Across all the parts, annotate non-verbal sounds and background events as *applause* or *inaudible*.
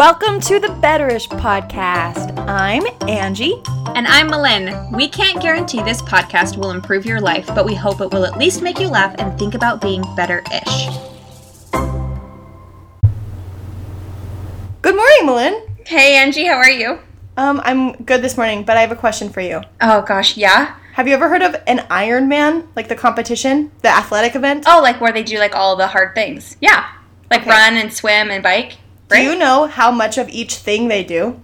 Welcome to the Betterish podcast. I'm Angie. And I'm Malin. We can't guarantee this podcast will improve your life, but we hope it will at least make you laugh and think about being better ish. Good morning, Malin. Hey, Angie, how are you? Um, I'm good this morning, but I have a question for you. Oh, gosh, yeah? Have you ever heard of an Ironman, like the competition, the athletic event? Oh, like where they do like all the hard things. Yeah. Like Okay. run and swim and bike. Do you know how much of each thing they do?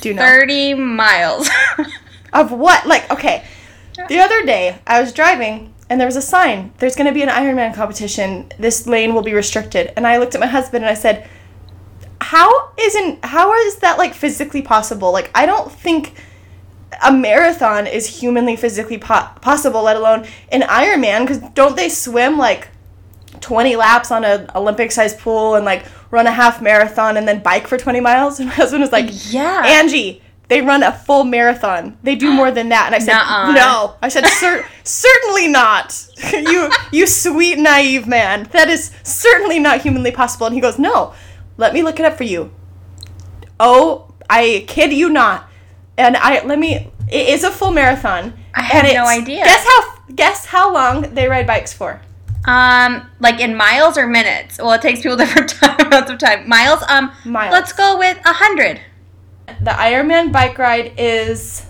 Do you know? 30 miles. *laughs* Of what? Like, okay. The other day, I was driving and there was a sign. There's going to be an Ironman competition. This lane will be restricted. And I looked at my husband and I said, "How isn't how is that like physically possible? Like, I don't think a marathon is humanly physically po- possible, let alone an Ironman cuz don't they swim like 20 laps on an Olympic-sized pool and like run a half marathon and then bike for 20 miles?" *laughs* And my husband was like, yeah. Angie, they run a full marathon. They do more than that. And I said, Nuh-uh. no. I said, Cer- *laughs* certainly not. *laughs* you, you sweet naive man. That is certainly not humanly possible. And he goes, no. Let me look it up for you. Oh, I kid you not. And I let me. It is a full marathon. I had no idea. Guess how? Guess how long they ride bikes for? Um, like in miles or minutes? Well, it takes people *laughs* different time, amounts of time. Miles? Um, Miles. let's go with a 100. The Ironman bike ride is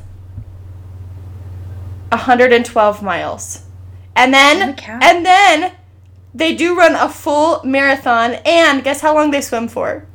112 miles. And then and then they do run a full marathon and guess how long they swim for?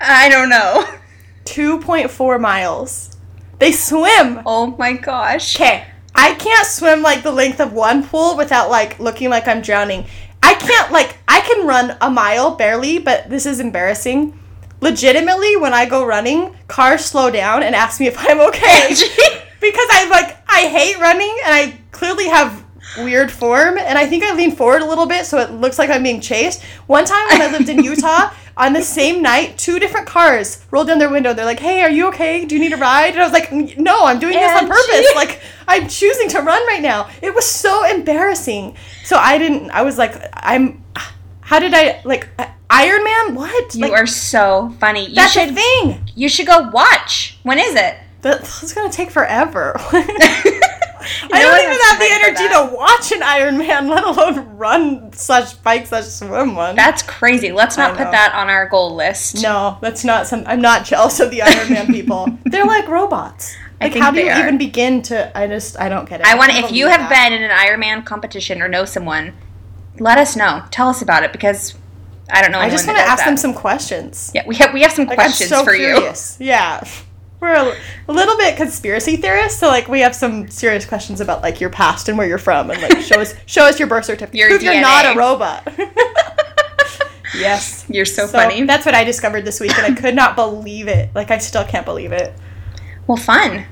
I don't know. *laughs* 2.4 miles. They swim. Oh my gosh. Okay. I can't swim like the length of one pool without like looking like I'm drowning. I can't like I can run a mile barely, but this is embarrassing. Legitimately, when I go running, cars slow down and ask me if I'm okay. *laughs* because I like I hate running and I clearly have weird form and I think I lean forward a little bit so it looks like I'm being chased. One time when I lived in *laughs* Utah, on the same night, two different cars rolled down their window. They're like, "Hey, are you okay? Do you need a ride?" And I was like, "No, I'm doing this on purpose. Like I'm choosing to run right now." It was so embarrassing. So I didn't I was like, "I'm how did I like Iron Man? What? You like, are so funny. You that's should a thing. you should go watch. When is it? That's gonna take forever. *laughs* *laughs* I don't even have the energy to watch an Iron Man, let alone run slash bike slash swim one. That's crazy. Let's not put that on our goal list. no, that's not some. I'm not jealous of the Iron Man people. *laughs* They're like robots. I Like, how do you are. even begin to? I just, I don't get it. I want if you have that. been in an Ironman competition or know someone, let us know. Tell us about it because I don't know. I just want to ask them some questions. Yeah, we have we have some Like, questions so for you. curious. Yeah. We're a, a little bit conspiracy theorists, so like we have some serious questions about like your past and where you're from, and like show us *laughs* show us your birth certificate. Your Prove you're not a robot. *laughs* yes. You're so, funny. That's what I discovered this week, and I could not believe it. Like I still can't believe it. Well, fun.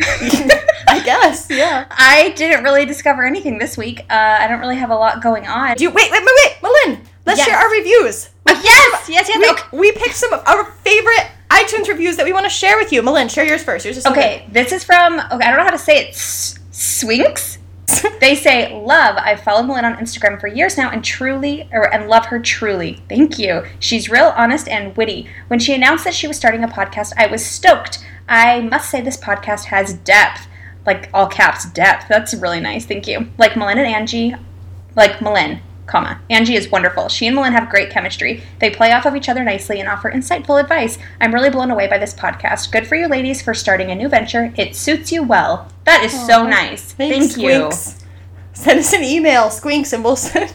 *laughs* I guess. Yeah. I didn't really discover anything this week. Uh, I don't really have a lot going on. Do you, wait, wait, wait, wait, Malin. Let's Yes. share our reviews. Uh, yes, yes, yes. We, okay. we picked some of our favorite iTunes reviews that we want to share with you. Malin, share yours first. Yours is Okay, this is from. Okay, I don't know how to say it. Swinks. *laughs* They say, "Love. I've followed Malin on Instagram for years now, and truly, or and love her truly. Thank you. She's real, honest, and witty. When she announced that she was starting a podcast, I was stoked. I must say, this podcast has depth, like all caps, depth. That's really nice. Thank you. Like Malin and Angie, like Malin." Comma. Angie is wonderful. She and Malin have great chemistry. They play off of each other nicely and offer insightful advice. I'm really blown away by this podcast. Good for you ladies for starting a new venture. It suits you well. That is so nice. Thanks, Thank you. Squinks. Send us an email, Squinks, and we'll *laughs* send.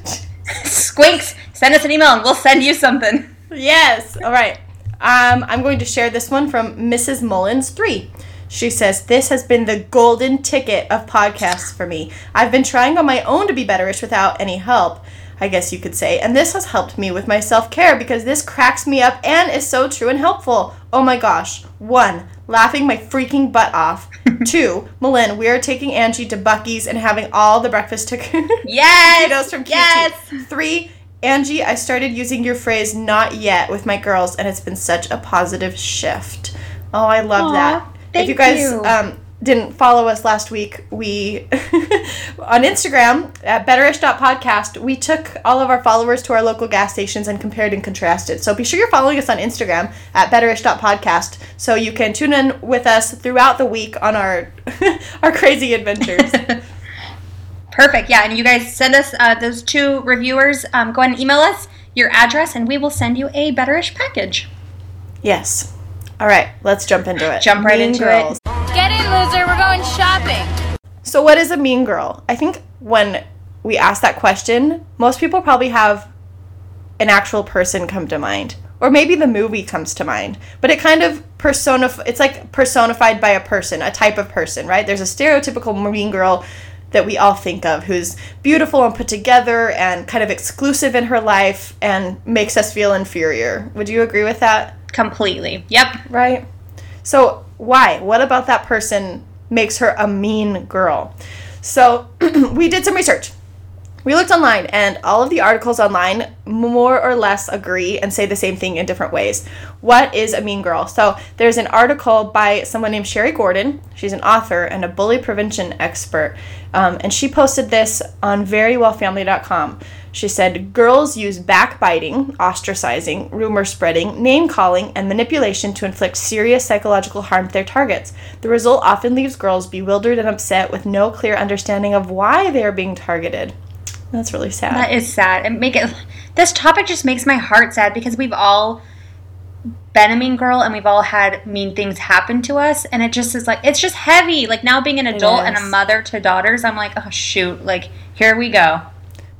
Squinks, send us an email and we'll send you something. yes. All right. Um, I'm going to share this one from Mrs. Mullins three. She says, This has been the golden ticket of podcasts for me. I've been trying on my own to be betterish without any help, I guess you could say, and this has helped me with my self care because this cracks me up and is so true and helpful. Oh my gosh. One, laughing my freaking butt off. *laughs* Two, Malin, we are taking Angie to Buc-ee's and having all the breakfast to *laughs* Yes. From QT. yes. Three, Angie, I started using your phrase "not yet" with my girls, and it's been such a positive shift. Oh, I love Aw, that. if thank you guys you. um, didn't follow us last week, we *laughs* on Instagram at betterish.podcast, we took all of our followers to our local gas stations and compared and contrasted. So be sure you're following us on Instagram at betterish.podcast so you can tune in with us throughout the week on our *laughs* our crazy adventures. *laughs* Perfect. Yeah, and you guys send us uh, those two reviewers. Um, go ahead and email us your address, and we will send you a Betterish package. yes. All right, let's jump into it. Jump right into it. Get in, loser. We're going shopping. So, what is a mean girl? I think when we ask that question, most people probably have an actual person come to mind, or maybe the movie comes to mind. But it kind of personif- It's like personified by a person, a type of person, right? There's a stereotypical mean girl that we all think of who's beautiful and put together and kind of exclusive in her life and makes us feel inferior. Would you agree with that? Completely. Yep. Right? So, why? What about that person makes her a mean girl? So, *clears throat* we did some research. We looked online, and all of the articles online more or less agree and say the same thing in different ways. What is a mean girl? So, there's an article by someone named Sherri Gordon. She's an author and a bully prevention expert. Um, and she posted this on verywellfamily.com. She said, Girls use backbiting, ostracizing, rumor spreading, name calling, and manipulation to inflict serious psychological harm to their targets. The result often leaves girls bewildered and upset with no clear understanding of why they are being targeted. That's really sad. That is sad. And make it. This topic just makes my heart sad because we've all been a mean girl and we've all had mean things happen to us, and it just is like it's just heavy. Like now being an adult and a mother to daughters, I'm like, oh shoot, like here we go.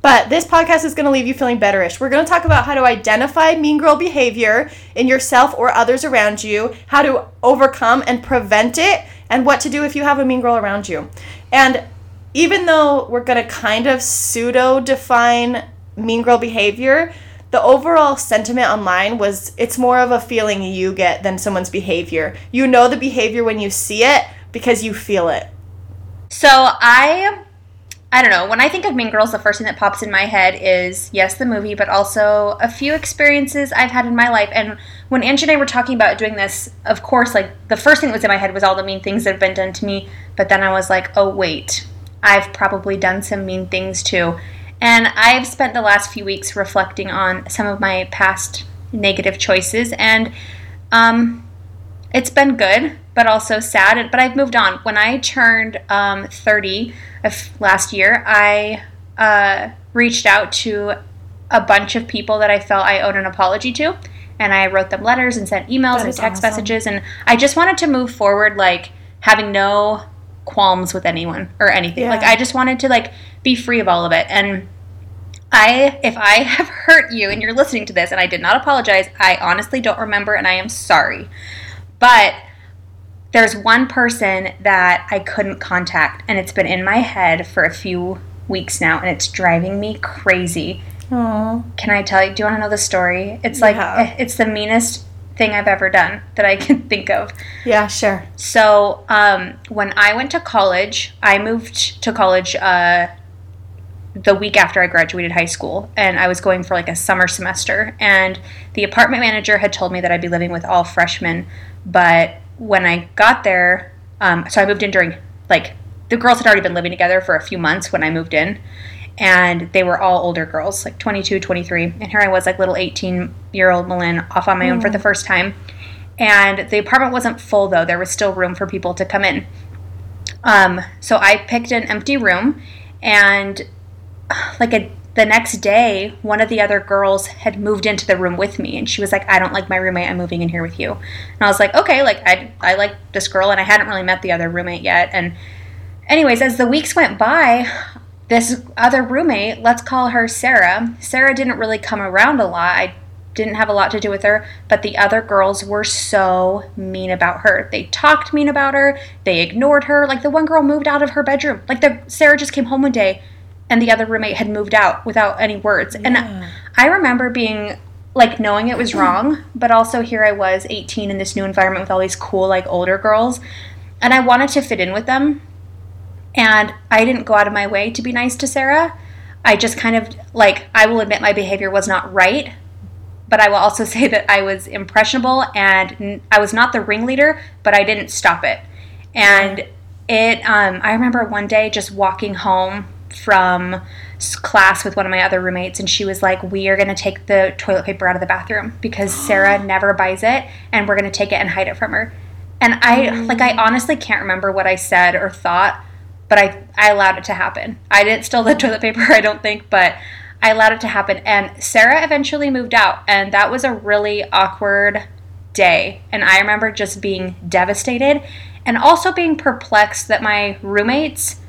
But this podcast is going to leave you feeling betterish. We're going to talk about how to identify mean girl behavior in yourself or others around you, how to overcome and prevent it, and what to do if you have a mean girl around you. And even though we're going to kind of pseudo define mean girl behavior, the overall sentiment online was it's more of a feeling you get than someone's behavior. You know the behavior when you see it because you feel it. So I I don't know. When I think of Mean Girls, the first thing that pops in my head is yes, the movie, but also a few experiences I've had in my life. And when Angie and I were talking about doing this, of course, like the first thing that was in my head was all the mean things that have been done to me. But then I was like, oh wait, I've probably done some mean things too. And I've spent the last few weeks reflecting on some of my past negative choices, and um, it's been good, but also sad. But I've moved on. When I turned um, 30 of last year, I uh, reached out to a bunch of people that I felt I owed an apology to. And I wrote them letters and sent emails That and text awesome. messages. And I just wanted to move forward, like having no qualms with anyone or anything. Yeah. Like I just wanted to like be free of all of it. And I, if I *laughs* have hurt you and you're listening to this and I did not apologize, I honestly don't remember and I am sorry. But there's one person that I couldn't contact and it's been in my head for a few weeks now and it's driving me crazy. Aww. Can I tell you? Do you want to know the story? It's like, Yeah. eh, it's the meanest thing I've ever done that I can think of. Yeah, sure. So, um, when I went to college, I moved to college uh, the week after I graduated high school, and I was going for like a summer semester. And the apartment manager had told me that I'd be living with all freshmen, but when I got there, um, so I moved in during like the girls had already been living together for a few months when I moved in. And they were all older girls, like 22, 23. And here I was, like little 18 year old Malin, off on my own for the first time. And the apartment wasn't full though. There was still room for people to come in. Um, so I picked an empty room and like a the next day, one of the other girls had moved into the room with me and she was like, I don't like my roommate, I'm moving in here with you. And I was like, Okay, like I I like this girl and I hadn't really met the other roommate yet. And anyways, as the weeks went by, this other roommate, let's call her Sarah. Sarah didn't really come around a lot. I didn't have a lot to do with her, but the other girls were so mean about her. They talked mean about her. They ignored her. Like the one girl moved out of her bedroom. Like the Sarah just came home one day and the other roommate had moved out without any words. And I remember being like knowing it was wrong, but also here I was 18 in this new environment with all these cool like older girls and I wanted to fit in with them. And I didn't go out of my way to be nice to Sarah. I just kind of like I will admit my behavior was not right, but I will also *laughs* say that I was impressionable and I was not the ringleader, but I didn't stop it. And it um, i remember one day just walking home from class with one of my other roommates and she was like we are going to take the toilet paper out of the bathroom because *gasps* sarah never buys it and we're going to take it and hide it from her. And i like i mm. honestly can't remember what i said or thought but i i allowed it to happen. I didn't steal the *laughs* toilet paper i don't think but i allowed it to happen. And sarah eventually moved out and that was a really awkward day. And I remember just being devastated and also being perplexed that my roommates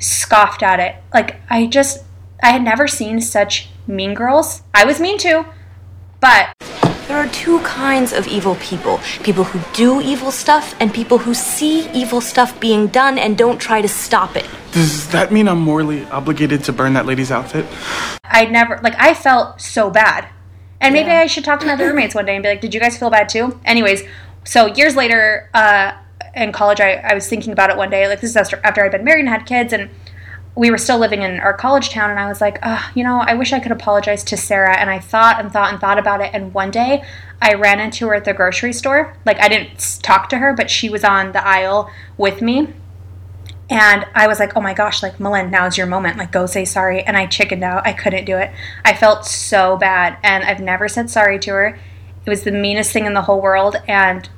scoffed at it. Like, I just, I had never seen such mean girls. I was mean too, but There are two kinds of evil people people who do evil stuff, and people who see evil stuff being done and don't try to stop it. Does that mean I'm morally obligated to burn that lady's outfit? I never, like, I felt so bad. And maybe I should talk to my other roommates one day and be like, did you guys feel bad too? Anyways, so years later, uh, in college, I, I was thinking about it one day. Like, this is after, after I'd been married and had kids, and we were still living in our college town. And I was like, oh, you know, I wish I could apologize to Sarah. And I thought and thought and thought about it. And one day, I ran into her at the grocery store. Like, I didn't talk to her, but she was on the aisle with me. And I was like, oh my gosh, like, Malin, now's your moment. Like, go say sorry. And I chickened out. I couldn't do it. I felt so bad. And I've never said sorry to her. It was the meanest thing in the whole world. And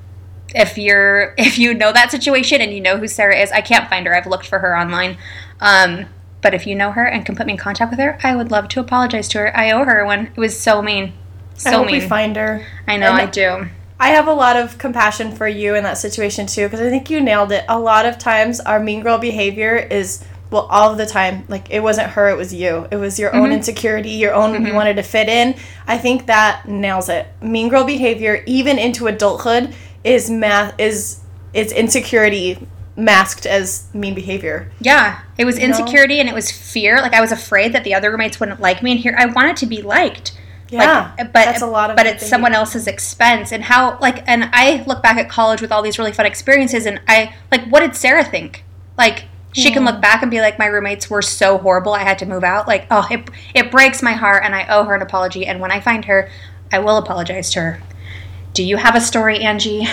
if you're if you know that situation and you know who Sarah is, I can't find her. I've looked for her online. Um, but if you know her and can put me in contact with her, I would love to apologize to her. I owe her one. It was so mean. So I hope mean. we find her. I know And I do. I have a lot of compassion for you in that situation too, because I think you nailed it. A lot of times, our mean girl behavior is well, all the time. Like it wasn't her, it was you. It was your own insecurity, your own. You wanted to fit in. I think that nails it. Mean girl behavior, even into adulthood, is math is is insecurity masked as mean behavior. Yeah, it was insecurity and it was fear. Like I was afraid that the other roommates wouldn't like me, and here I wanted to be liked. Yeah, like, but that's a lot of but it's someone else's expense, and how like and I look back at college with all these really fun experiences, and I like what did Sarah think? Like she can look back and be like, my roommates were so horrible, I had to move out. Like oh, it it breaks my heart, and I owe her an apology. And when I find her, I will apologize to her. Do you have a story, Angie?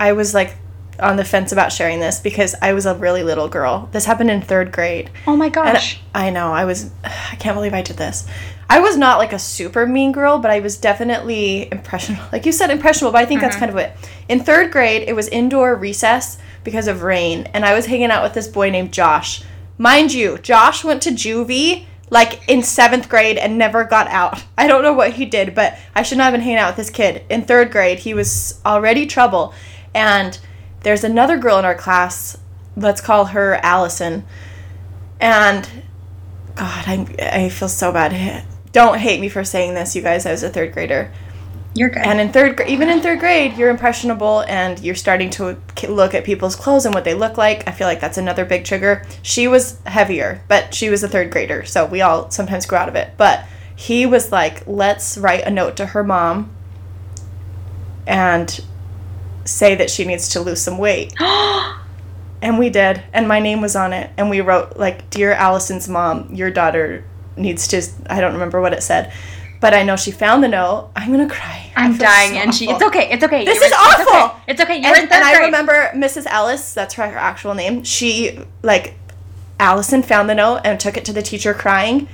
I was like on the fence about sharing this because I was a really little girl. This happened in third grade. Oh my gosh. I know, I was, *sighs* I can't believe I did this. I was not like a super mean girl, but I was definitely impressionable. *laughs* Like you said, impressionable, but I think that's mm-hmm. kind of it. In third grade, it was indoor recess because of rain, and I was hanging out with this boy named Josh. Mind you, Josh went to juvie like in seventh grade and never got out. *laughs* I don't know what he did, but I should not have been hanging out with this kid. In third grade, he was already trouble. And there's another girl in our class, let's call her Allison. And God, I, I feel so bad. Don't hate me for saying this, you guys. I was a third grader. You're good. And in third, even in third grade, you're impressionable and you're starting to look at people's clothes and what they look like. I feel like that's another big trigger. She was heavier, but she was a third grader, so we all sometimes grow out of it. But he was like, let's write a note to her mom and say that she needs to lose some weight. *gasps* and we did, and my name was on it. And we wrote, like, Dear Allison's mom, your daughter needs to, I don't remember what it said. But I know she found the note. I'm gonna cry. I'm dying, so Angie. awful. It's okay. It's okay. This You is were- it's okay. awful. It's okay. And, in third and I remember Mrs. Ellis, that's her actual name. She like Allison found the note and took it to the teacher crying.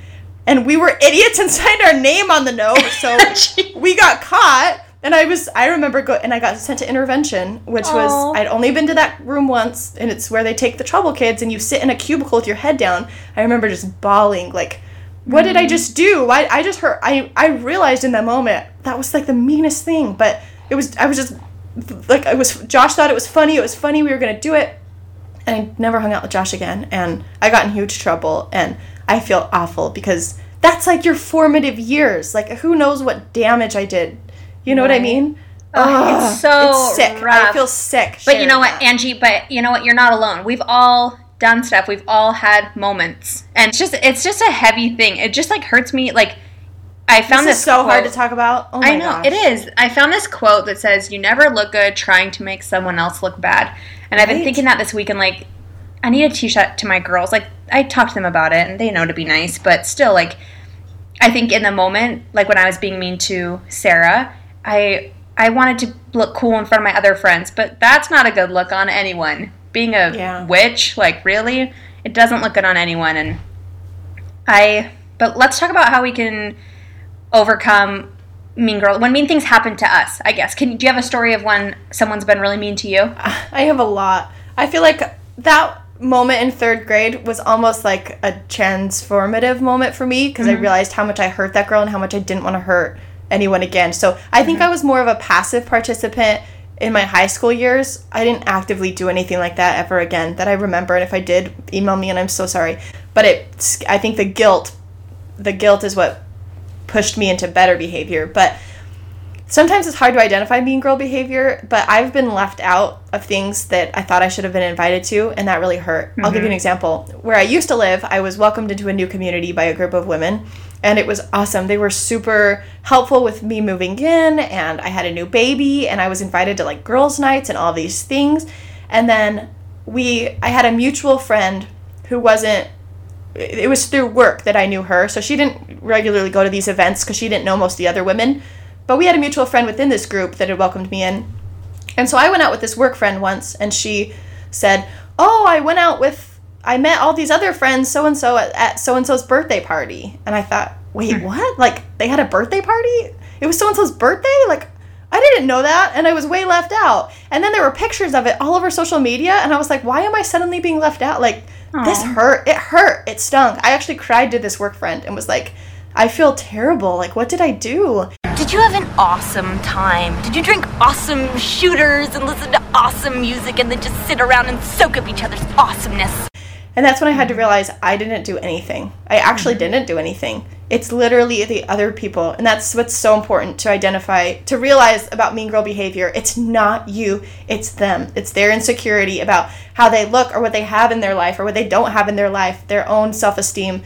And we were idiots and *laughs* signed our name on the note, so *laughs* we got caught. And I was I remember go and I got sent to intervention, which Aw. was I'd only been to that room once, and it's where they take the trouble kids and you sit in a cubicle with your head down. I remember just bawling like what Mm. did I just do? I, I just heard I I realized in that moment that was like the meanest thing, but it was I was just like I was Josh thought it was funny. It was funny we were gonna do it, and I never hung out with Josh again. And I got in huge trouble, and I feel awful because that's like your formative years. Like who knows what damage I did? You know what I mean? Oh, it's so it's sick. I feel sick. But you know what, that. Angie? But you know what? You're not alone. We've all done stuff. We've all had moments, and it's just it's just a heavy thing. It just like hurts me. Like I found this this, is so hard to talk about. Oh my I know gosh. it is. I found this quote that says, "You never look good trying to make someone else look bad." And I've been thinking that this week, and like, I need to teach that to my girls. Like, I talk to them about it, and they know to be nice, but still, like, I think in the moment, like when I was being mean to Sarah, I I wanted to look cool in front of my other friends, but that's not a good look on anyone. Being a Yeah. witch. Like, really? It doesn't look good on anyone. And I, but let's talk about how we can overcome mean girl when mean things happen to us. I guess. Can do you have a story of when someone's been really mean to you? *sighs* I have a lot. I feel like that moment in third grade was almost like a transformative moment for me because I mm-hmm. realized how much I hurt that girl and how much I didn't want to hurt anyone again. So I think mm-hmm. I was more of a passive participant in my high school years. I didn't actively do anything like that ever again that I remember. And if I did, email me and I'm so sorry. But it, I think the guilt, the guilt is what pushed me into better behavior. But sometimes it's hard to identify mean girl behavior, but I've been left out of things that I thought I should have been invited to, and that really hurt. I'll give you an mm-hmm. example. Where I used to live, I was welcomed into a new community by a group of women, and it was awesome. They were super helpful with me moving in, and I had a new baby, and I was invited to like girls' nights and all these things. And then we, I had a mutual friend who wasn't it was through work that I knew her. So she didn't regularly go to these events because she didn't know most of the other women. But we had a mutual friend within this group that had welcomed me in. And so I went out with this work friend once, and she said, Oh, I went out with, I met all these other friends, so and so, at so and so's birthday party. And I thought, Wait, hmm. what? Like, they had a birthday party? It was so and so's birthday? Like, I didn't know that, and I was way left out. And then there were pictures of it all over social media, and I was like, Why am I suddenly being left out? Like, this hurt. It hurt. It stung. I actually cried to this work friend and was like, I feel terrible. Like, what did I do? Did you have an awesome time? Did you drink awesome shooters and listen to awesome music and then just sit around and soak up each other's awesomeness? And that's when I had to mm-hmm. realize I didn't do anything. I actually mm-hmm. didn't do anything. It's literally the other people. And that's what's so important to identify, to realize about mean girl behavior. It's not you, it's them. It's their insecurity about how they look or what they have in their life or what they don't have in their life, their own self esteem.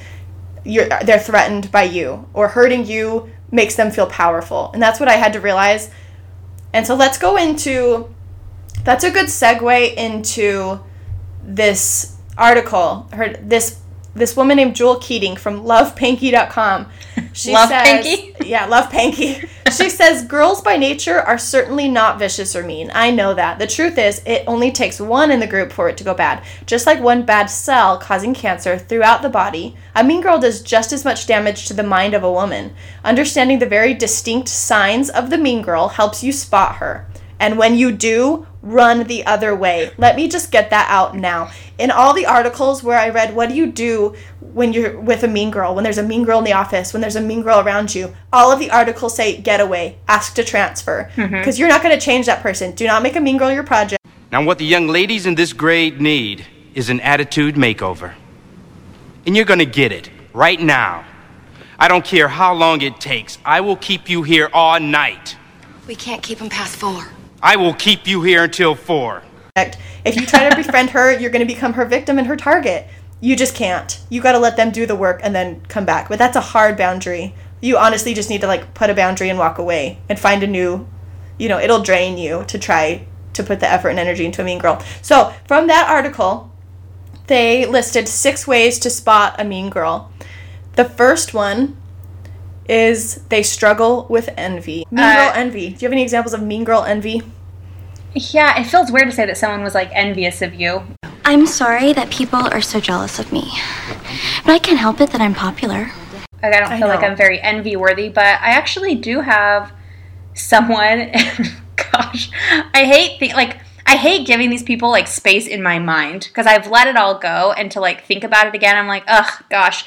They're threatened by you, or hurting you makes them feel powerful. And that's what I had to realize. And so let's go into that's a good segue into this article. Her this this woman named Jewel Keating from lovepanky.com. She Love says, Panky? Yeah, love Panky. *laughs* she says girls by nature are certainly not vicious or mean. I know that. The truth is, it only takes one in the group for it to go bad. Just like one bad cell causing cancer throughout the body, a mean girl does just as much damage to the mind of a woman. Understanding the very distinct signs of the mean girl helps you spot her. And when you do, run the other way. Let me just get that out now. In all the articles where I read, what do you do when you're with a mean girl, when there's a mean girl in the office, when there's a mean girl around you? All of the articles say get away, ask to transfer. Mm-hmm. Because you're not going to change that person. Do not make a mean girl your project. Now, what the young ladies in this grade need is an attitude makeover. And you're gonna get it right now. I don't care how long it takes, I will keep you here all night. We can't keep him past four. I will keep you here until four. If you try to befriend her, you're going to become her victim and her target. You just can't. You got to let them do the work and then come back. But that's a hard boundary. You honestly just need to like put a boundary and walk away and find a new, you know, it'll drain you to try to put the effort and energy into a mean girl. So, from that article, they listed six ways to spot a mean girl. The first one is they struggle with envy. Mean girl Uh, envy. Do you have any examples of mean girl envy? Yeah, it feels weird to say that someone was like envious of you. I'm sorry that people are so jealous of me. But I can't help it that I'm popular. Like I don't I feel like. I'm very envy worthy, but I actually do have someone. *laughs* gosh, I hate the like. I hate giving these people like space in my mind because I've let it all go, and to like think about it again, I'm like, ugh, gosh.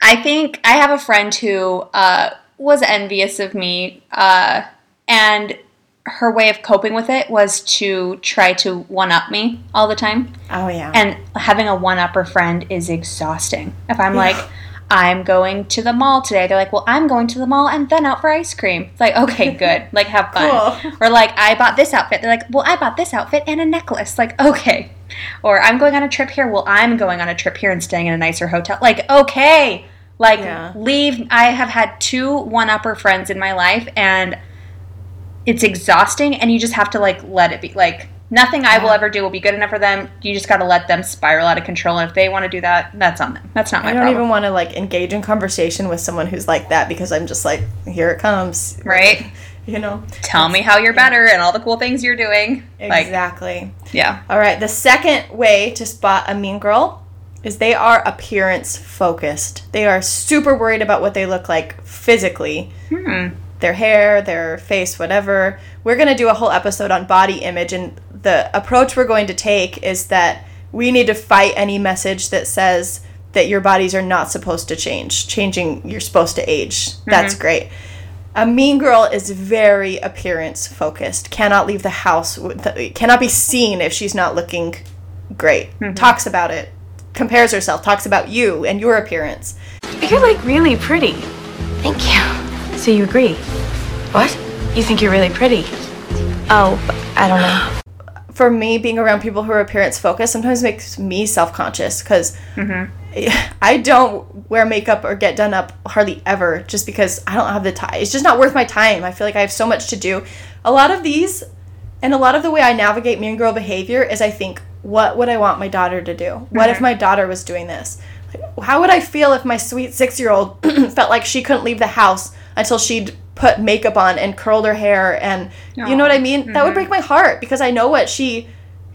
I think I have a friend who uh, was envious of me, uh, and her way of coping with it was to try to one up me all the time. Oh yeah. And having a one upper friend is exhausting. If I'm like, I'm going to the mall today, they're like, well, I'm going to the mall and then out for ice cream. It's like, okay, *laughs* good. Like, have fun. Cool. Or like, I bought this outfit. They're like, well, I bought this outfit and a necklace. Like, okay. Or I'm going on a trip here. Well, I'm going on a trip here and staying in a nicer hotel. Like, okay. Like, Yeah. leave. I have had two one upper friends in my life and it's exhausting and you just have to like let it be like nothing i will ever do will be good enough for them you just got to let them spiral out of control and if they want to do that that's on them that's not my problem. I don't problem even want to like engage in conversation with someone who's like that because I'm just like, here it comes. *laughs* right you know? Tell me how you're better and all the cool things you're doing. Like, Exactly. yeah. All right. The second way to spot a mean girl is they are appearance focused. They are super worried about what they look like physically. Hmm. Their hair, their face, whatever. We're going to do a whole episode on body image, and the approach we're going to take is that we need to fight any message that says that your bodies are not supposed to change. Changing, you're supposed to age. That's mm-hmm. great. A mean girl is very appearance focused. Cannot leave the house. Cannot be seen if she's not looking great. Mm-hmm. Talks about it. Compares herself. Talks about you and your appearance. You're like really pretty. Thank you. So you agree? What? You think you're really pretty? Oh, I don't know. *gasps* *gasps* For me, being around people who are appearance focused sometimes makes me self conscious because mm-hmm. I don't wear makeup or get done up hardly ever just because I don't have the time. It's just not worth my time. I feel like I have so much to do. A lot of these and a lot of the way I navigate mean girl behavior is I think, what would I want my daughter to do? What if mm-hmm. my daughter was doing this? Like, how would I feel if my sweet six year old *clears throat* felt like she couldn't leave the house until she'd put makeup on and curled her hair and you know what I mean? That would mm-hmm. break my heart because I know what she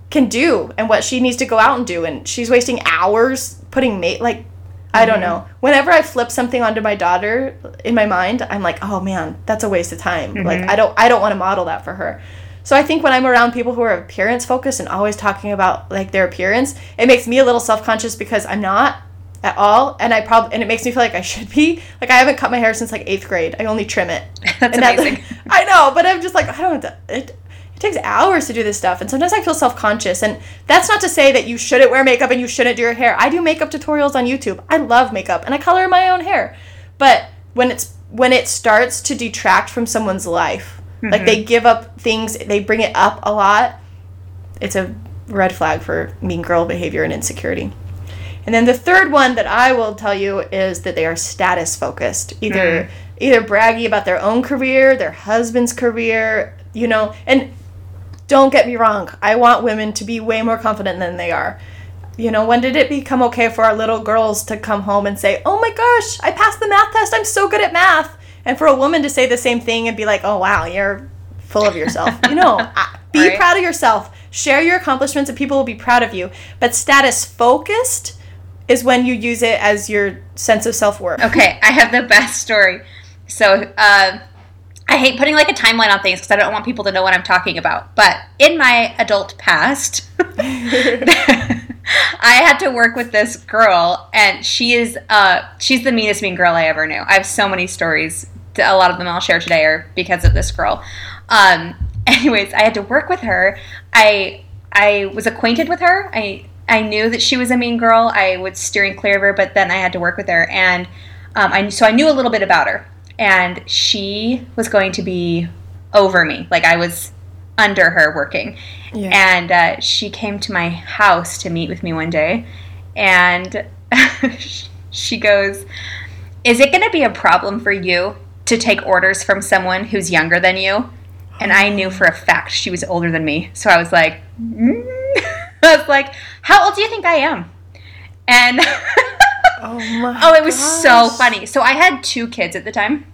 can do and what she needs to go out and do and she's wasting hours putting mate like I don't mm-hmm. know. Whenever I flip something onto my daughter in my mind, I'm like, "Oh man, that's a waste of time." Like mm-hmm. I don't I don't want to model that for her. So I think when I'm around people who are appearance focused and always talking about like their appearance, it makes me a little self-conscious because I'm not at all and I probably and it makes me feel like I should be. Like I haven't cut my hair since like 8th grade. I only trim it. *laughs* That's And amazing. *laughs* I know, but I'm just like I don't it it takes hours to do this stuff and sometimes I feel self-conscious and that's not to say that you shouldn't wear makeup and you shouldn't do your hair. I do makeup tutorials on YouTube. I love makeup and I color my own hair. But when it's when it starts to detract from someone's life, like they mm-hmm. give up things, they bring it up a lot, it's a red flag for mean girl behavior and insecurity. And then the third one that I will tell you is that they are status focused. Either hmm. either braggy about their own career, their husband's career, you know, and don't get me wrong, I want women to be way more confident than they are. You know, when did it become okay for our little girls to come home and say, "Oh my gosh, I passed the math test. I'm so good at math." And for a woman to say the same thing and be like, "Oh wow, you're full of yourself." you know, *laughs* ah, be Right. proud of yourself. Share your accomplishments and people will be proud of you. But status focused is when you use it as your sense of self-worth. Okay, I have the best story. So, uh, I hate putting like a timeline on things because I don't want people to know what I'm talking about. But in my adult past, *laughs* I had to work with this girl, and she is uh, she's the meanest mean girl I ever knew. I have so many stories. A lot of them I'll share today are because of this girl. Um, *laughs* anyways, I had to work with her. I I was acquainted with her. I I knew that she was a mean girl. I was steering clear of her, but then I had to work with her, and um, I so I knew a little bit about her. And she was going to be over me, like I was under her working. Yeah. And uh, she came to my house to meet with me one day, and *laughs* she goes, "Is it going to be a problem for you to take orders from someone who's younger than you?" And I knew for a fact she was older than me, so I was like, mm. *laughs* I was like, "How old do you think I am?" And *laughs* Oh my Oh, it was so funny. So I had two kids at the time.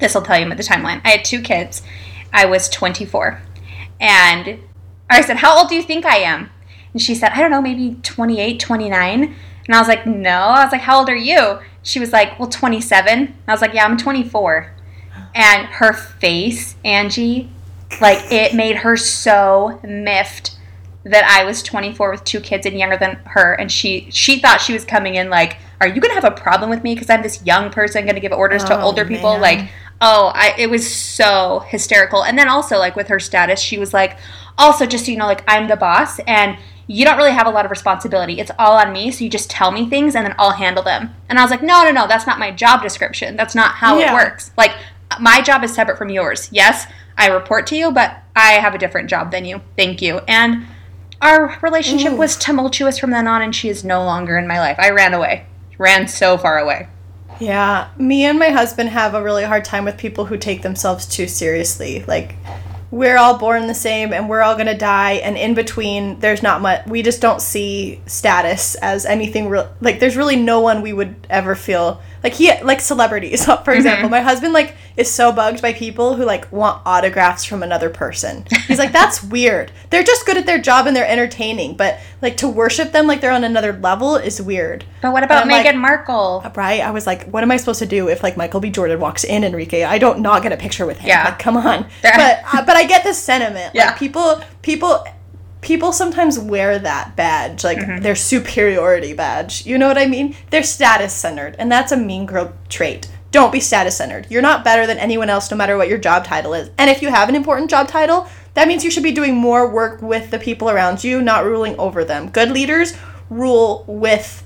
This will tell you about the timeline. I had two kids. I was 24. And I said, How old do you think I am? And she said, I don't know, maybe 28, 29. And I was like, No. I was like, How old are you? She was like, Well, 27. I was like, Yeah, I'm 24. And her face, Angie, like it made her so miffed that I was 24 with two kids and younger than her, and she she thought she was coming in like, "Are you gonna have a problem with me because I'm this young person gonna give orders to Oh, older people?" Like, oh, I it was so hysterical. And then also like with her status, she was like, "Also, just so you know, like I'm the boss and." You don't really have a lot of responsibility. It's all on me, so you just tell me things and then I'll handle them. And I was like, no, no, no, that's not my job description. That's not how Yeah. it works. Like, my job is separate from yours. Yes, I report to you, but I have a different job than you. Thank you. And our relationship mm. was tumultuous from then on, and she is no longer in my life. I ran away, ran so far away. Yeah, me and my husband have a really hard time with people who take themselves too seriously. Like, we're all born the same and we're all gonna die, and in between, there's not much. We just don't see status as anything real. Like, there's really no one we would ever feel Like he like celebrities, *laughs* for example. My husband like is so bugged by people who like want autographs from another person. He's like, that's *laughs* weird. They're just good at their job and they're entertaining, but like to worship them like they're on another level is weird. But what about Meghan like, Markle? Right? I was like, what am I supposed to do if like Michael B. Jordan walks in Enrique? I don't not get a picture with him. Yeah. Like, come on. *laughs* But uh, but I get the sentiment. Yeah. Like people people people sometimes wear that badge, like Mm-hmm. their superiority badge. You know what I mean? They're status centered, and that's a mean girl trait. Don't be status centered. You're not better than anyone else, no matter what your job title is. And if you have an important job title, that means you should be doing more work with the people around you, not ruling over them. Good leaders rule with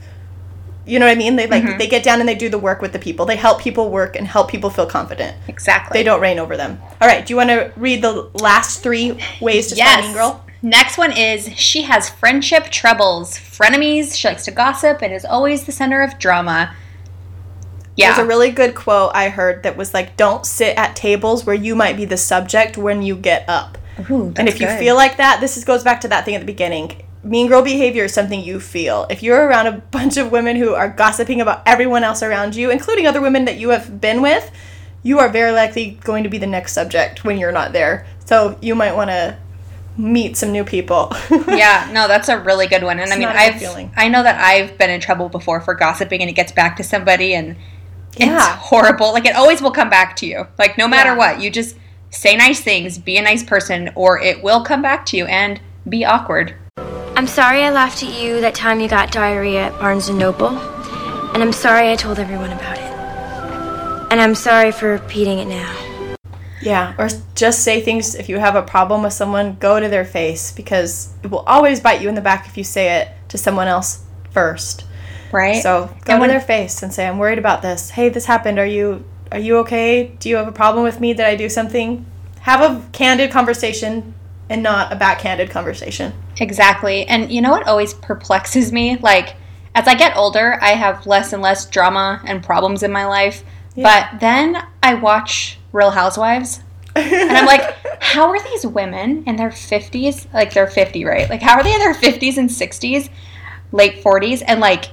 you know what I mean? They like they get down and they do the work with the people. They help people work and help people feel confident. Exactly. They don't reign over them. All right, do you want to read the last three ways to spell mean girl? Next one is she has friendship troubles, frenemies. She likes to gossip and is always the center of drama. Yeah. There's a really good quote I heard that was like, "Don't sit at tables where you might be the subject when you get up." Ooh, and if you feel like that, this is, goes back to that thing at the beginning. Mean girl behavior is something you feel. If you're around a *laughs* bunch of women who are gossiping about everyone else around you, including other women that you have been with, you are very likely going to be the next subject when you're not there. So you might want to meet some new people. *laughs* yeah, no, that's a really good one. And I mean, not a good I've feeling. I know that I've been in trouble before for gossiping, and it gets back to somebody, and it's Yeah. horrible. Like it always will come back to you. Like no matter Yeah. what, you just say nice things, be a nice person, or it will come back to you and be awkward. I'm sorry I laughed at you that time you got diarrhea at Barnes and Noble. And I'm sorry I told everyone about it. And I'm sorry for repeating it now. Yeah, or just say things if you have a problem with someone, go to their face because it will always bite you in the back if you say it to someone else first. Right. So go And to their face and say, "I'm worried about this. Hey, this happened. Are you are you okay? Do you have a problem with me? Did I do something?" Have a candid conversation and not a backhanded conversation. Exactly. And you know what always perplexes me? Like, as I get older, I have less and less drama and problems in my life. But then I watch Real Housewives. and I'm like, *laughs* how are these women in their 50s? Like, they're 50, right? Like, how are they in their 50s and 60s, late 40s, and like,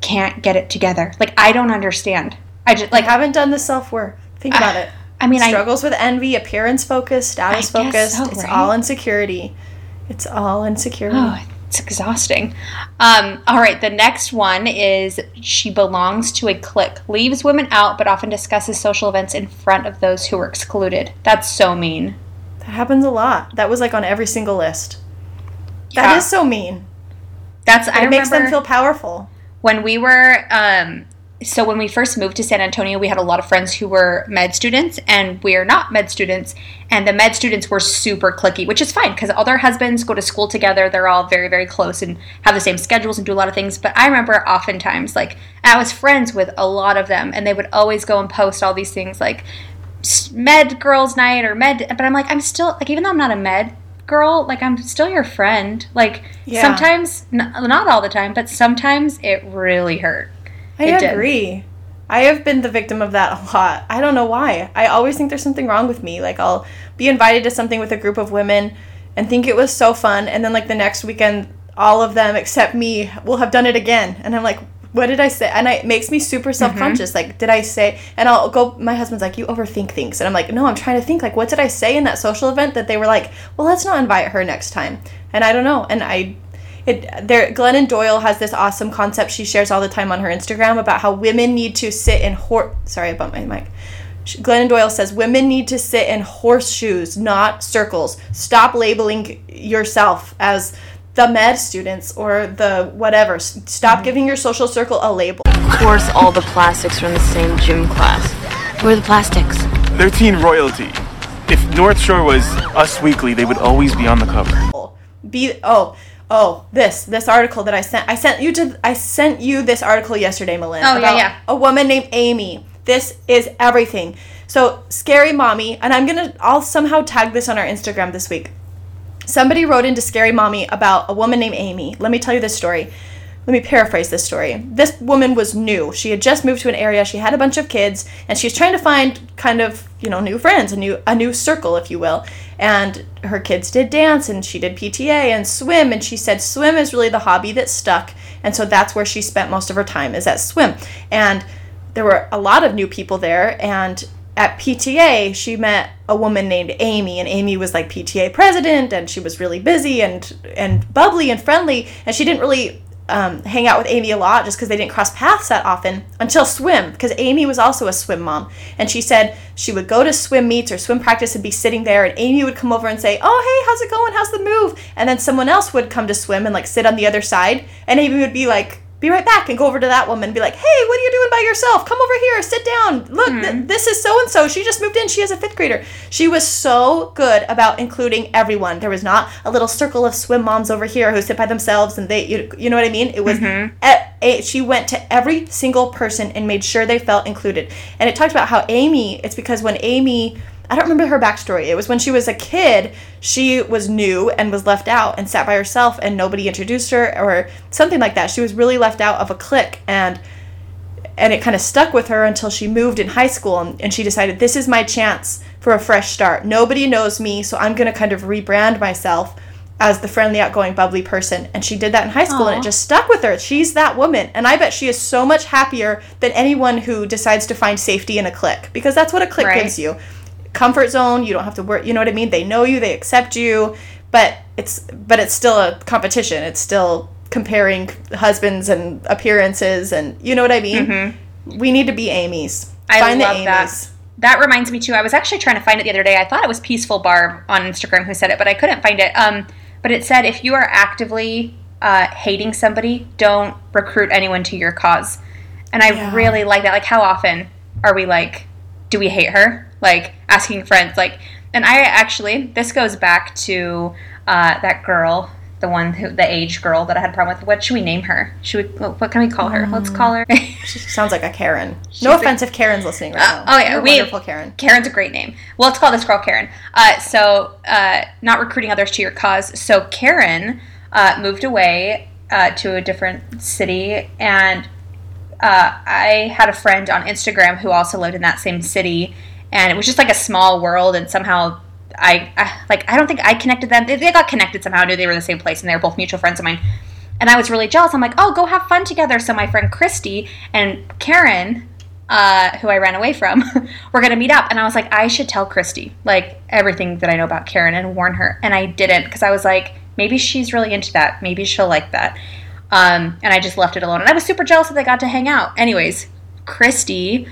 can't get it together? Like, I don't understand. I just, Like like, haven't done the self work. Think about it. I mean, I, Struggles with envy, appearance focused, status I focused. so, It's right? all insecurity. It's all insecurity. Oh, it's exhausting. Um, all right, the next one is she belongs to a clique, leaves women out, but often discusses social events in front of those who were excluded. That's so mean. That happens a lot. That was like on every single list. Yeah. That is so mean. That's I it makes them feel powerful. when we were um, so when we first moved to San Antonio, we had a lot of friends who were med students, and we are not med students. And the med students were super cliquey, which is fine because all their husbands go to school together. They're all very, very close and have the same schedules and do a lot of things. But I remember oftentimes, like, I was friends with a lot of them, and they would always go and post all these things like med girls' night or med. But I'm like, I'm still, like, even though I'm not a med girl, like, I'm still your friend. Like, Yeah. sometimes, n- not all the time, but sometimes it really hurt. I It did. agree. I have been the victim of that a lot. I don't know why. I always think there's something wrong with me. Like I'll be invited to something with a group of women and think it was so fun and then like the next weekend all of them except me will have done it again and I'm like what did I say? And I, it makes me super mm-hmm. self-conscious. Like, did I say? And I'll go. My husband's like, "You overthink things," and I'm like, "No, I'm trying to think. Like, what did I say in that social event that they were like, well, let's not invite her next time?" And I don't know. And I, it there glennon doyle has this awesome concept she shares all the time on her instagram about how women need to sit in hor sorry i bumped my mic glennon doyle says women need to sit in horseshoes not circles stop labeling yourself as the med students or the whatever S- stop mm-hmm. giving your social circle a label Of course, all the plastics are in the same gym class. Where are the plastics? They're teen royalty. If North Shore was Us Weekly, they would always be on the cover. be oh oh this this article that i sent i sent you to i sent you this article yesterday melinda Oh, yeah, yeah. a woman named amy. This is everything. So scary mommy and i'm gonna i'll somehow tag this on our instagram this week. Somebody wrote into scary mommy about a woman named amy. Let me tell you this story let me paraphrase this story. This woman was new. She had just moved to an area. She had a bunch of kids, and she was trying to find kind of you know new friends, a new a new circle, if you will. And her kids did dance, and she did PTA and swim. And she said swim is really the hobby that stuck, and so that's where she spent most of her time is at swim. And there were a lot of new people there and at PTA she met a woman named Amy and Amy was like PTA president and she was really busy and and bubbly and friendly and she didn't really um, hang out with Amy a lot just because they didn't cross paths that often until swim because Amy was also a swim mom. And she said she would go to swim meets or swim practice and be sitting there and Amy would come over and say oh hey how's it going? How's the move? And then someone else would come to swim and like sit on the other side and Amy would be like be right back and go over to that woman and be like, hey, what are you doing by yourself? Come over here, sit down. Look, th- mm-hmm. this is so and so. She just moved in. She is a fifth grader. She was so good about including everyone. There was not a little circle of swim moms over here who sit by themselves and they, you, you know what I mean? It was, mm-hmm. e- e- she went to every single person and made sure they felt included. And it talked about how Amy, it's because when Amy, I don't remember her backstory. It was when she was a kid, she was new and was left out and sat by herself and nobody introduced her or something like that. She was really left out of a clique and and it kind of stuck with her until she moved in high school and, and she decided this is my chance for a fresh start. Nobody knows me, so I'm going to kind of rebrand myself as the friendly, outgoing, bubbly person. And she did that in high school and it just stuck with her. She's that woman. And I bet she is so much happier than anyone who decides to find safety in a clique because that's what a clique Right. gives you comfort zone you don't have to work you know what i mean they know you they accept you but it's but it's still a competition it's still comparing husbands and appearances and you know what i mean we need to be amy's I find love the that. That reminds me too. I was actually trying to find it the other day. I thought it was Peaceful Barb on Instagram who said it, but I couldn't find it. Um, but it said if you are actively uh, hating somebody, don't recruit anyone to your cause. And I Yeah. really like that. Like, how often are we like, do we hate her? Like asking friends, like, and I actually this goes back to uh, that girl. The one who, the age girl that I had a problem with. What should we name her? Should we? What can we call her? Let's call her. *laughs* sounds like a karen She's no a- offense if karen's listening right now oh yeah, You're a we wonderful karen Karen's a great name. Well, let's call this girl Karen. Uh, so, uh, not recruiting others to your cause. So Karen uh, moved away uh, to a different city, and uh, I had a friend on Instagram who also lived in that same city, and it was just like a small world. And somehow, I, I like I don't think I connected them. They, they got connected somehow. I knew they were in the same place, and they were both mutual friends of mine. And I was really jealous. I'm like, oh, go have fun together. So my friend Christy and Karen, uh, who I ran away from, *laughs* were gonna meet up. And I was like, I should tell Christy like everything that I know about Karen and warn her. And I didn't because I was like, maybe she's really into that. Maybe she'll like that. Um, and I just left it alone. And I was super jealous that they got to hang out. Anyways, Christy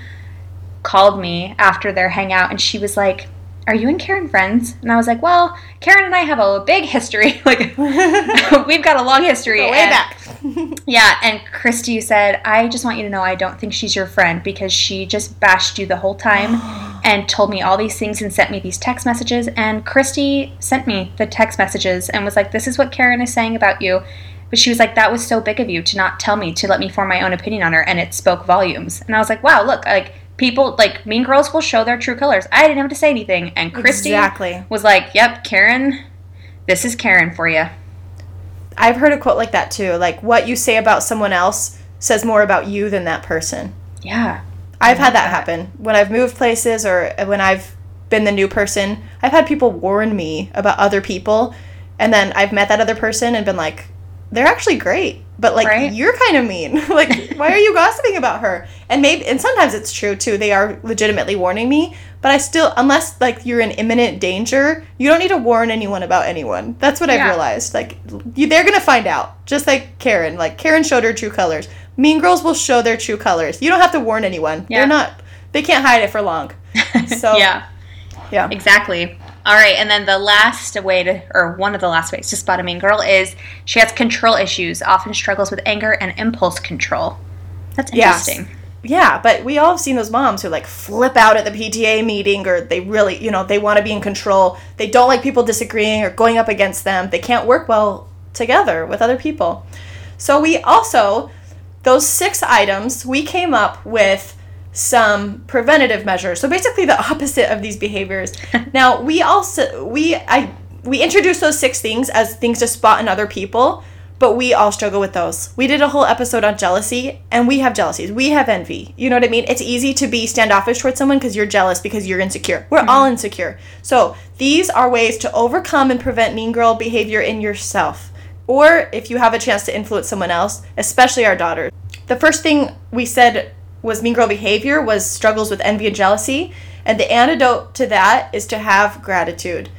called me after their hangout and she was like, Are you and Karen friends? And I was like, Well, Karen and I have a big history. *laughs* like, *laughs* we've got a long history. Go way and- back *laughs* yeah, and Christy said, I just want you to know I don't think she's your friend because she just bashed you the whole time *gasps* and told me all these things and sent me these text messages. And Christy sent me the text messages and was like, This is what Karen is saying about you. But she was like, That was so big of you to not tell me, to let me form my own opinion on her. And it spoke volumes. And I was like, Wow, look, like, people, like, mean girls will show their true colors. I didn't have to say anything. And Christy Exactly. was like, Yep, Karen, this is Karen for you. i've heard a quote like that too like what you say about someone else says more about you than that person Yeah. I've had that happen when I've moved places or uh, when I've been the new person. I've had people warn me about other people, and then I've met that other person and been like, they're actually great, but like Right. you're kind of mean. *laughs* like, *laughs* why are you gossiping about her? And maybe, and sometimes it's true too. They are legitimately warning me, but I still, unless like you're in imminent danger, you don't need to warn anyone about anyone. That's what I've realized. Like, you, they're gonna find out, just like Karen. Like Karen showed her true colors. Mean girls will show their true colors. You don't have to warn anyone. Yeah. They're not. They can't hide it for long. *laughs* So yeah. yeah. Exactly. All right, and then the last way to, or one of the last ways to spot a mean girl is she has control issues, often struggles with anger and impulse control. That's Yes. interesting. Yeah, but we all have seen those moms who like flip out at the PTA meeting or they really, you know, they want to be in control. They don't like people disagreeing or going up against them. They can't work well together with other people. So we also those six items, we came up with some preventative measures. So basically the opposite of these behaviors. *laughs* now, we also we I we introduced those six things as things to spot in other people, but we all struggle with those. We did a whole episode on jealousy, and we have jealousies. We have envy. You know what I mean? It's easy to be standoffish towards someone because you're jealous because you're insecure. We're mm-hmm. all insecure. So these are ways to overcome and prevent mean girl behavior in yourself. Or if you have a chance to influence someone else, especially our daughters. The first thing we said was mean girl behavior was struggles with envy and jealousy, and the antidote to that is to have gratitude.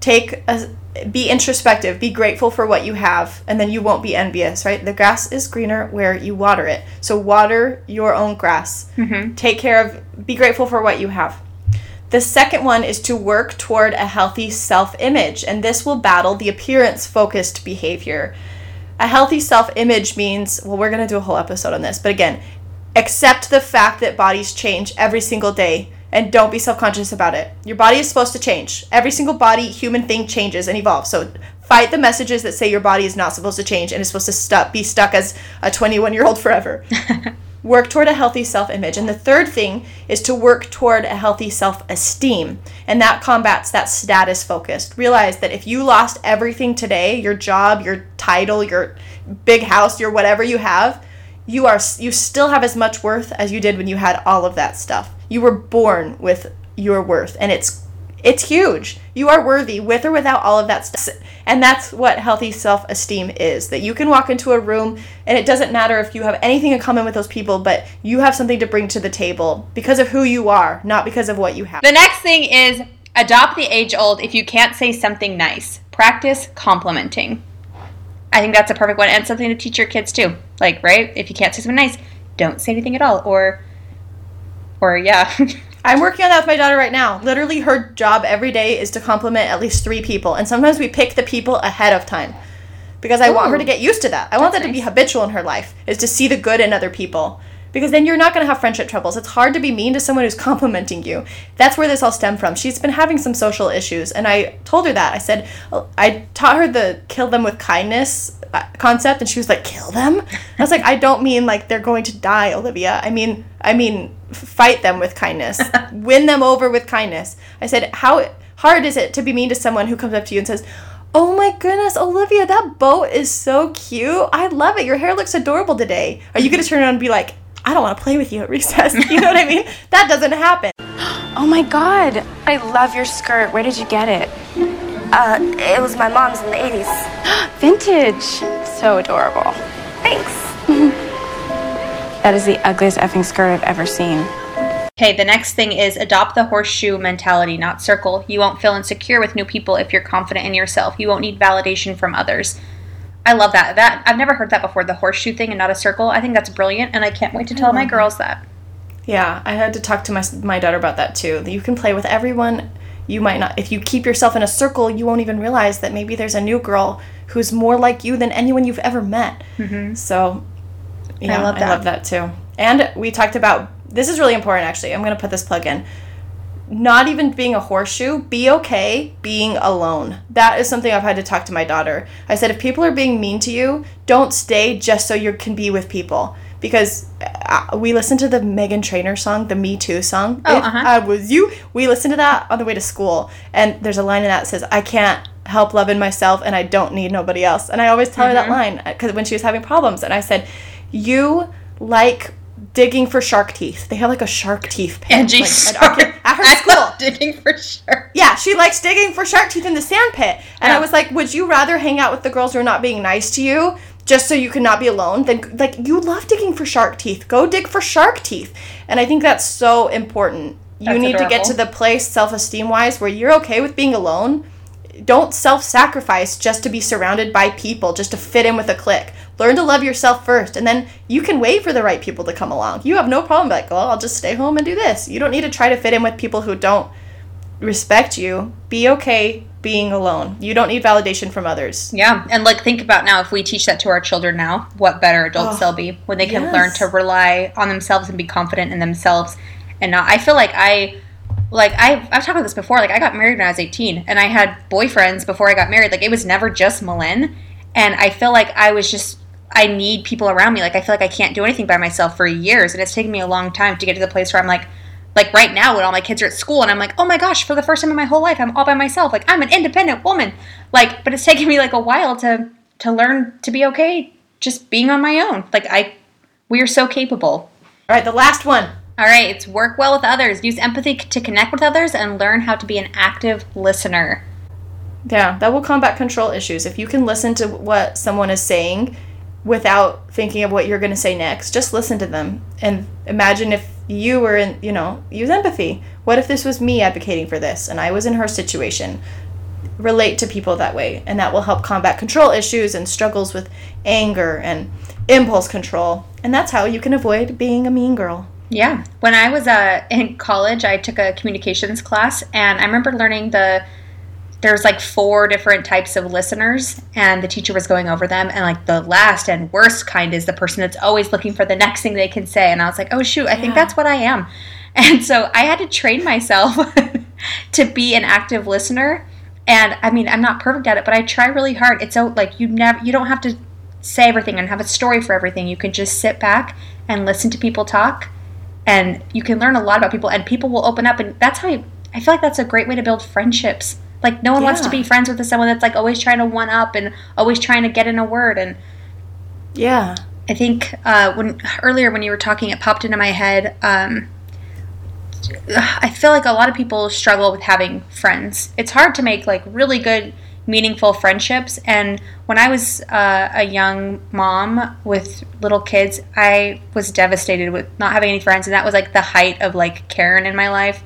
Take a be introspective, be grateful for what you have, and then you won't be envious, right? The grass is greener where you water it. So water your own grass. Mm-hmm. Take care of, be grateful for what you have. The second one is to work toward a healthy self image, and this will battle the appearance focused behavior. A healthy self image means, well, we're going to do a whole episode on this, but again, accept the fact that bodies change every single day and don't be self conscious about it. Your body is supposed to change. Every single body, human thing changes and evolves. So fight the messages that say your body is not supposed to change and is supposed to stu- be stuck as a 21 year old forever. *laughs* work toward a healthy self image. And the third thing is to work toward a healthy self esteem. And that combats that status focused. Realize that if you lost everything today your job, your title, your big house, your whatever you have you are you still have as much worth as you did when you had all of that stuff. You were born with your worth and it's it's huge. You are worthy with or without all of that stuff. And that's what healthy self-esteem is. That you can walk into a room and it doesn't matter if you have anything in common with those people, but you have something to bring to the table because of who you are, not because of what you have. The next thing is adopt the age old if you can't say something nice. Practice complimenting. I think that's a perfect one and something to teach your kids too. Like, right? If you can't say something nice, don't say anything at all. Or, or yeah. *laughs* I'm working on that with my daughter right now. Literally, her job every day is to compliment at least three people. And sometimes we pick the people ahead of time because I want her to get used to that. I want that That's to be habitual in her life, is to see the good in other people. Because then you're not going to have friendship troubles. It's hard to be mean to someone who's *laughs* complimenting you. That's where this all stemmed from. She's been having some social issues, and I told her that. I said, I taught her the kill them with kindness uh, concept, and she was like, kill them? I was like, I don't mean like they're going to die, Olivia. I mean, I mean, fight them with kindness, *laughs* win them over with kindness. I said, how hard is it to be mean to someone who comes up to you and says, Oh my goodness, Olivia, that boat is so cute. I love it. Your hair looks adorable today. Are you going to turn around and be like, I don't want to play with you at recess? *laughs* You know what I mean? That doesn't happen. *gasps* Oh my god, I love your skirt. Where did you get it? Uh, it was my mom's in the 80s. *gasps* Vintage. So adorable. Thanks. *laughs* That is the ugliest effing skirt I've ever seen. Okay, the next thing is adopt the horseshoe mentality, not circle. You won't feel insecure with new people if you're confident in yourself. You won't need validation from others. I love that. That I've never heard that before, the horseshoe thing and not a circle. I think that's brilliant and I can't wait to tell my mm-hmm. girls that. Yeah, I had to talk to my, my daughter about that too. That you can play with everyone. You might not, if you keep yourself in a circle, you won't even realize that maybe there's a new girl who's more like you than anyone you've ever met. Mm-hmm. So, yeah, I love love, that. that too. And we talked about this is really important actually. I'm going to put this plug in. Not even being a horseshoe, be okay being alone. That is something I've had to talk to my daughter. I said, if people are being mean to you, don't stay just so you can be with people. Because uh, we listened to the Meghan Trainor song, the Me Too song. Oh, If uh-huh. I was you, we listened to that on the way to school. And there's a line in that that says, I can't help loving myself and I don't need nobody else. And I always tell her Mm-hmm. that line because when she was having problems. And I said, You like digging for shark teeth. They have like a shark teeth pit. Angie, like, sorry. at, at her school. digging for sure. Yeah, she likes digging for shark teeth in the sand pit. And Yeah. I was like, would you rather hang out with the girls who are not being nice to you just so you can not be alone? Then, like, you love digging for shark teeth. Go dig for shark teeth. And I think that's so important. You That's need to get to the place, self esteem wise, where you're okay with being alone. Don't self sacrifice just to be surrounded by people, just to fit in with a clique. Learn to love yourself first, and then you can wait for the right people to come along. You have no problem, like, well, I'll just stay home and do this. You don't need to try to fit in with people who don't respect you. Be okay being alone. You don't need validation from others. Yeah, and like think about now if we teach that to our children now, what better adults Oh, they'll be when they can yes. learn to rely on themselves and be confident in themselves and not. I feel like I like I I've talked about this before. Like I got married when I was 18 and I had boyfriends before I got married. Like it was never just Malin and I feel like I was just I need people around me. Like I feel like I can't do anything by myself for years and it's taken me a long time to get to the place where I'm like like right now when all my kids are at school and I'm like, "Oh my gosh, for the first time in my whole life I'm all by myself. Like I'm an independent woman." Like but it's taken me like a while to to learn to be okay just being on my own. Like I we are so capable. All right, the last one. All right, it's work well with others. Use empathy to connect with others and learn how to be an active listener. Yeah, that will combat control issues. If you can listen to what someone is saying, without thinking of what you're going to say next. Just listen to them and imagine if you were in, you know, use empathy. What if this was me advocating for this and I was in her situation? Relate to people that way, and that will help combat control issues and struggles with anger and impulse control. And that's how you can avoid being a mean girl. Yeah. When I was uh, in college, I took a communications class, and I remember learning the there's like four different types of listeners and the teacher was going over them and like the last and worst kind is the person that's always looking for the next thing they can say and i was like oh shoot i think that's what i am. *laughs* And so i had to train myself *laughs* to be an active listener and i mean i'm not perfect at it but i try really hard. It's so like you never you don't have to say everything and have a story for everything. You can just sit back and listen to people talk and you can learn a lot about people and people will open up and that's how you, i feel like that's a great way to build friendships like no one wants to be friends with someone that's like always trying to one up and always trying to get in a word. And Yeah. I think uh, when earlier when you were talking, it popped into my head. Um, I feel like a lot of people struggle with having friends. It's hard to make like really good, meaningful friendships. And when I was uh, a young mom with little kids, I was devastated with not having any friends, and that was like the height of like Karen in my life.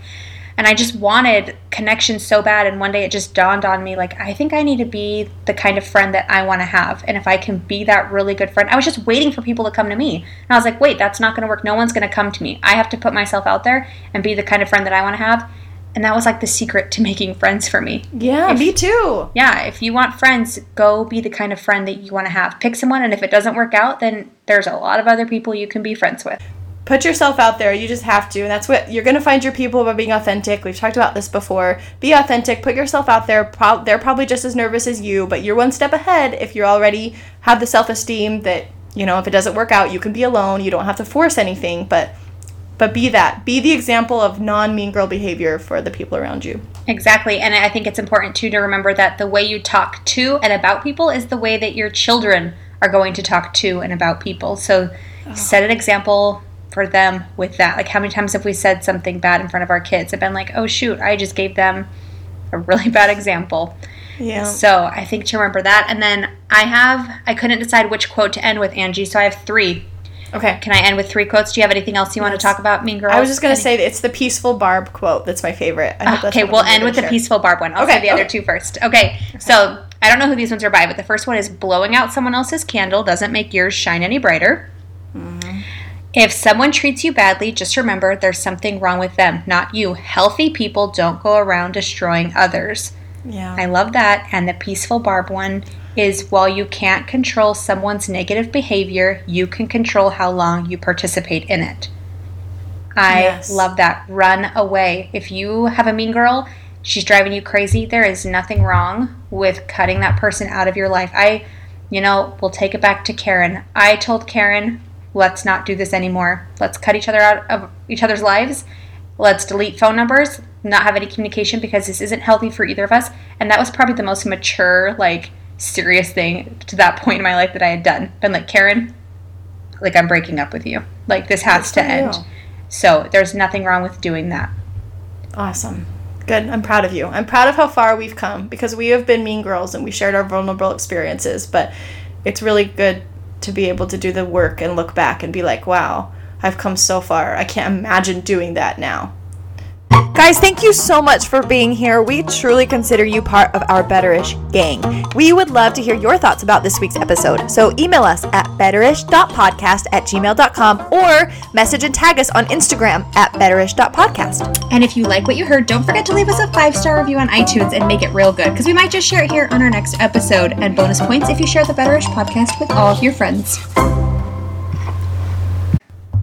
And I just wanted connection so bad. And one day it just dawned on me like, I think I need to be the kind of friend that I want to have. And if I can be that really good friend, I was just waiting for people to come to me. And I was like, wait, that's not going to work. No one's going to come to me. I have to put myself out there and be the kind of friend that I want to have. And that was like the secret to making friends for me. Yeah, If- me too. Yeah, if you want friends, go be the kind of friend that you want to have. Pick someone, and if it doesn't work out, then there's a lot of other people you can be friends with. Put yourself out there. You just have to. And that's what you're going to find your people by being authentic. We've talked about this before. Be authentic. Put yourself out there. Pro- they're probably just as nervous as you, but you're one step ahead if you already have the self esteem that, you know, if it doesn't work out, you can be alone. You don't have to force anything, but. But be that. Be the example of non mean girl behavior for the people around you. Exactly. And I think it's important too to remember that the way you talk to and about people is the way that your children are going to talk to and about people. So set an example for them with that. Like, how many times have we said something bad in front of our kids and been like, oh, shoot, I just gave them a really bad example. Yeah. So I think to remember that. And then I have, I couldn't decide which quote to end with, Angie. So I have three. Okay. Can I end with three quotes? Do you have anything else you want to talk about, Mean Girls? I was just going to say it's the peaceful Barb quote that's my favorite. I hope that's Okay, we'll end with the share. peaceful barb one. I'll Okay, say the other okay. two first. Okay, so I don't know who these ones are by, but the first one is blowing out someone else's candle doesn't make yours shine any brighter. Mm-hmm. If someone treats you badly, just remember there's something wrong with them, not you. Healthy people don't go around destroying others. Yeah. I love that. And the peaceful barb one is while you can't control someone's negative behavior, you can control how long you participate in it. I Yes. love that. Run away. If you have a mean girl, she's driving you crazy, there is nothing wrong with cutting that person out of your life. I, you know, we'll take it back to Karen. I told Karen, let's not do this anymore. Let's cut each other out of each other's lives. Let's delete phone numbers, not have any communication because this isn't healthy for either of us. And that was probably the most mature, like, serious thing to that point in my life that I had done. Been like, Karen, like, I'm breaking up with you. Like, this has to Good end. you. So there's nothing wrong with doing that. Awesome. Good. I'm proud of you. I'm proud of how far we've come because we have been mean girls and we shared our vulnerable experiences, but it's really good to be able to do the work and look back and be like, wow, I've come so far. I can't imagine doing that now. Guys, thank you so much for being here. We truly consider you part of our Betterish gang. We would love to hear your thoughts about this week's episode. So email us at betterish.podcast at gmail.com or message and tag us on Instagram at betterish.podcast. And if you like what you heard, don't forget to leave us a five star review on iTunes and make it real good because we might just share it here on our next episode. And bonus points if you share the Betterish podcast with all of your friends.